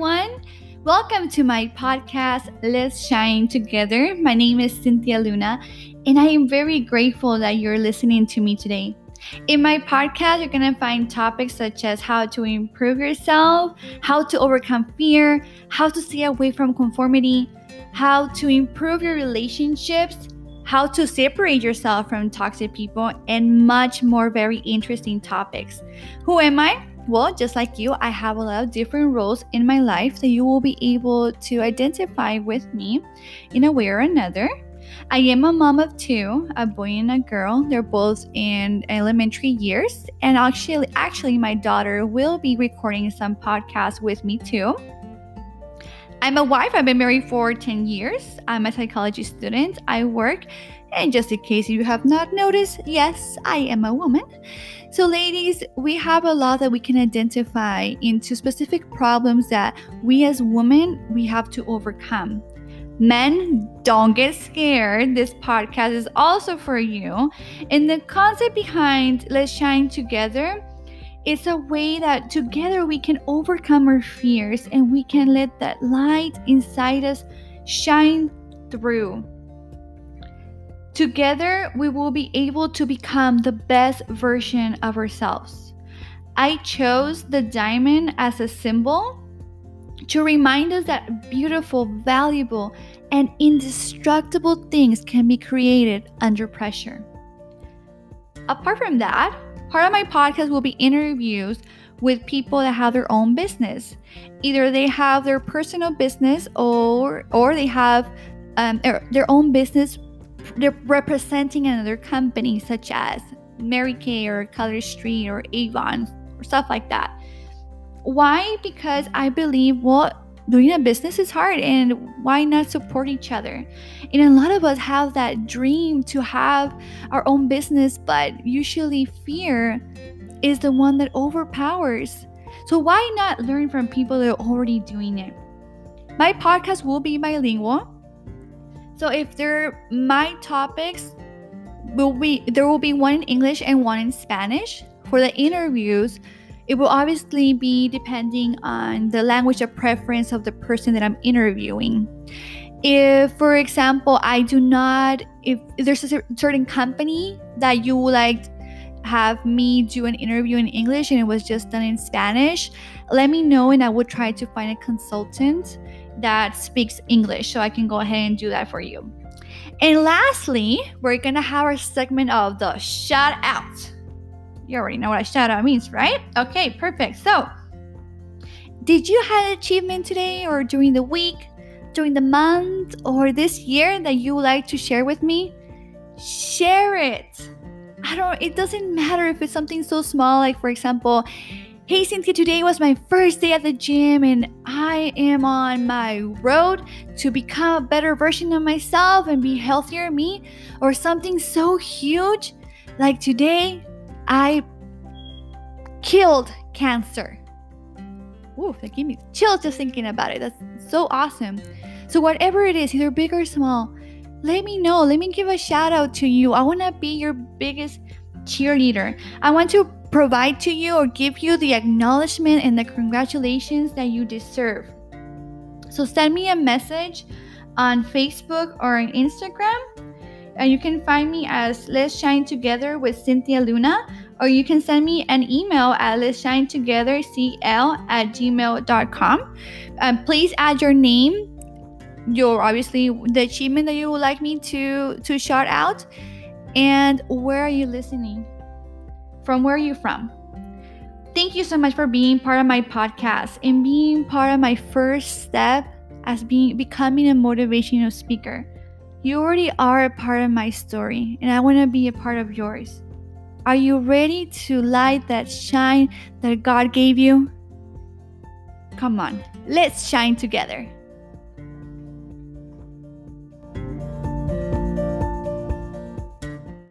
everyone. Welcome to my podcast, Let's Shine Together. My name is Cynthia Luna, and I am very grateful that you're listening to me today. In my podcast, you're going to find topics such as how to improve yourself, how to overcome fear, how to stay away from conformity, how to improve your relationships, how to separate yourself from toxic people, and much more very interesting topics. Who am I? Well, just like you, I have a lot of different roles in my life that you will be able to identify with me in a way or another. I am a mom of two, a boy and a girl. They're both in elementary years, and actually, actually, my daughter will be recording some podcasts with me too. I'm a wife. I've been married for 10 years. I'm a psychology student. I work, and just in case you have not noticed, yes, I am a woman. So, ladies, we have a lot that we can identify into specific problems that we as women we have to overcome. Men, don't get scared. This podcast is also for you. And the concept behind Let's Shine Together it's a way that together we can overcome our fears and we can let that light inside us shine through. Together, we will be able to become the best version of ourselves. I chose the diamond as a symbol to remind us that beautiful, valuable, and indestructible things can be created under pressure. Apart from that, part of my podcast will be interviews with people that have their own business. Either they have their personal business or or they have um, their own business they're representing another company such as Mary Kay or Color Street or Avon or stuff like that. Why? Because I believe well doing a business is hard and why not support each other? And a lot of us have that dream to have our own business but usually fear is the one that overpowers. So why not learn from people that are already doing it? My podcast will be bilingual. So if there my topics will be there will be one in english and one in spanish for the interviews it will obviously be depending on the language of preference of the person that I'm interviewing. If, for example, I do not, if, there's a certain company that you would like have me do an interview in English and it was just done in Spanish, let me know and I will try to find a consultant that speaks English so I can go ahead and do that for you. And lastly, we're gonna have our segment of the shout out. You already know what a shout out means, right? Okay, perfect. So, did you have an achievement today or during the week, during the month, or this year that you would like to share with me? Share it. I don't, it doesn't matter if it's something so small, like for example, Hey Cynthia, today was my first day at the gym and I am on my road to become a better version of myself and be healthier me or something so huge like today I killed cancer. Ooh, that gave me chills just thinking about it. That's so awesome. So, whatever it is, either big or small, let me know. Let me give a shout out to you. I want to be your biggest cheerleader. I want to provide to you or give you the acknowledgement and the congratulations that you deserve. So, send me a message on Facebook or on Instagram and you can find me as Let's Shine Together with Cynthia Luna, or you can send me an email at Let's Shine Together CL at gmail.com. Um, please add your name, your obviously the achievement that you would like me to to shout out, and where are you listening? From where are you from? Thank you so much for being part of my podcast and being part of my first step as being becoming a motivational speaker. You already are a part of my story, and I want to be a part of yours. Are you ready to light that shine that God gave you? Come on, let's shine together.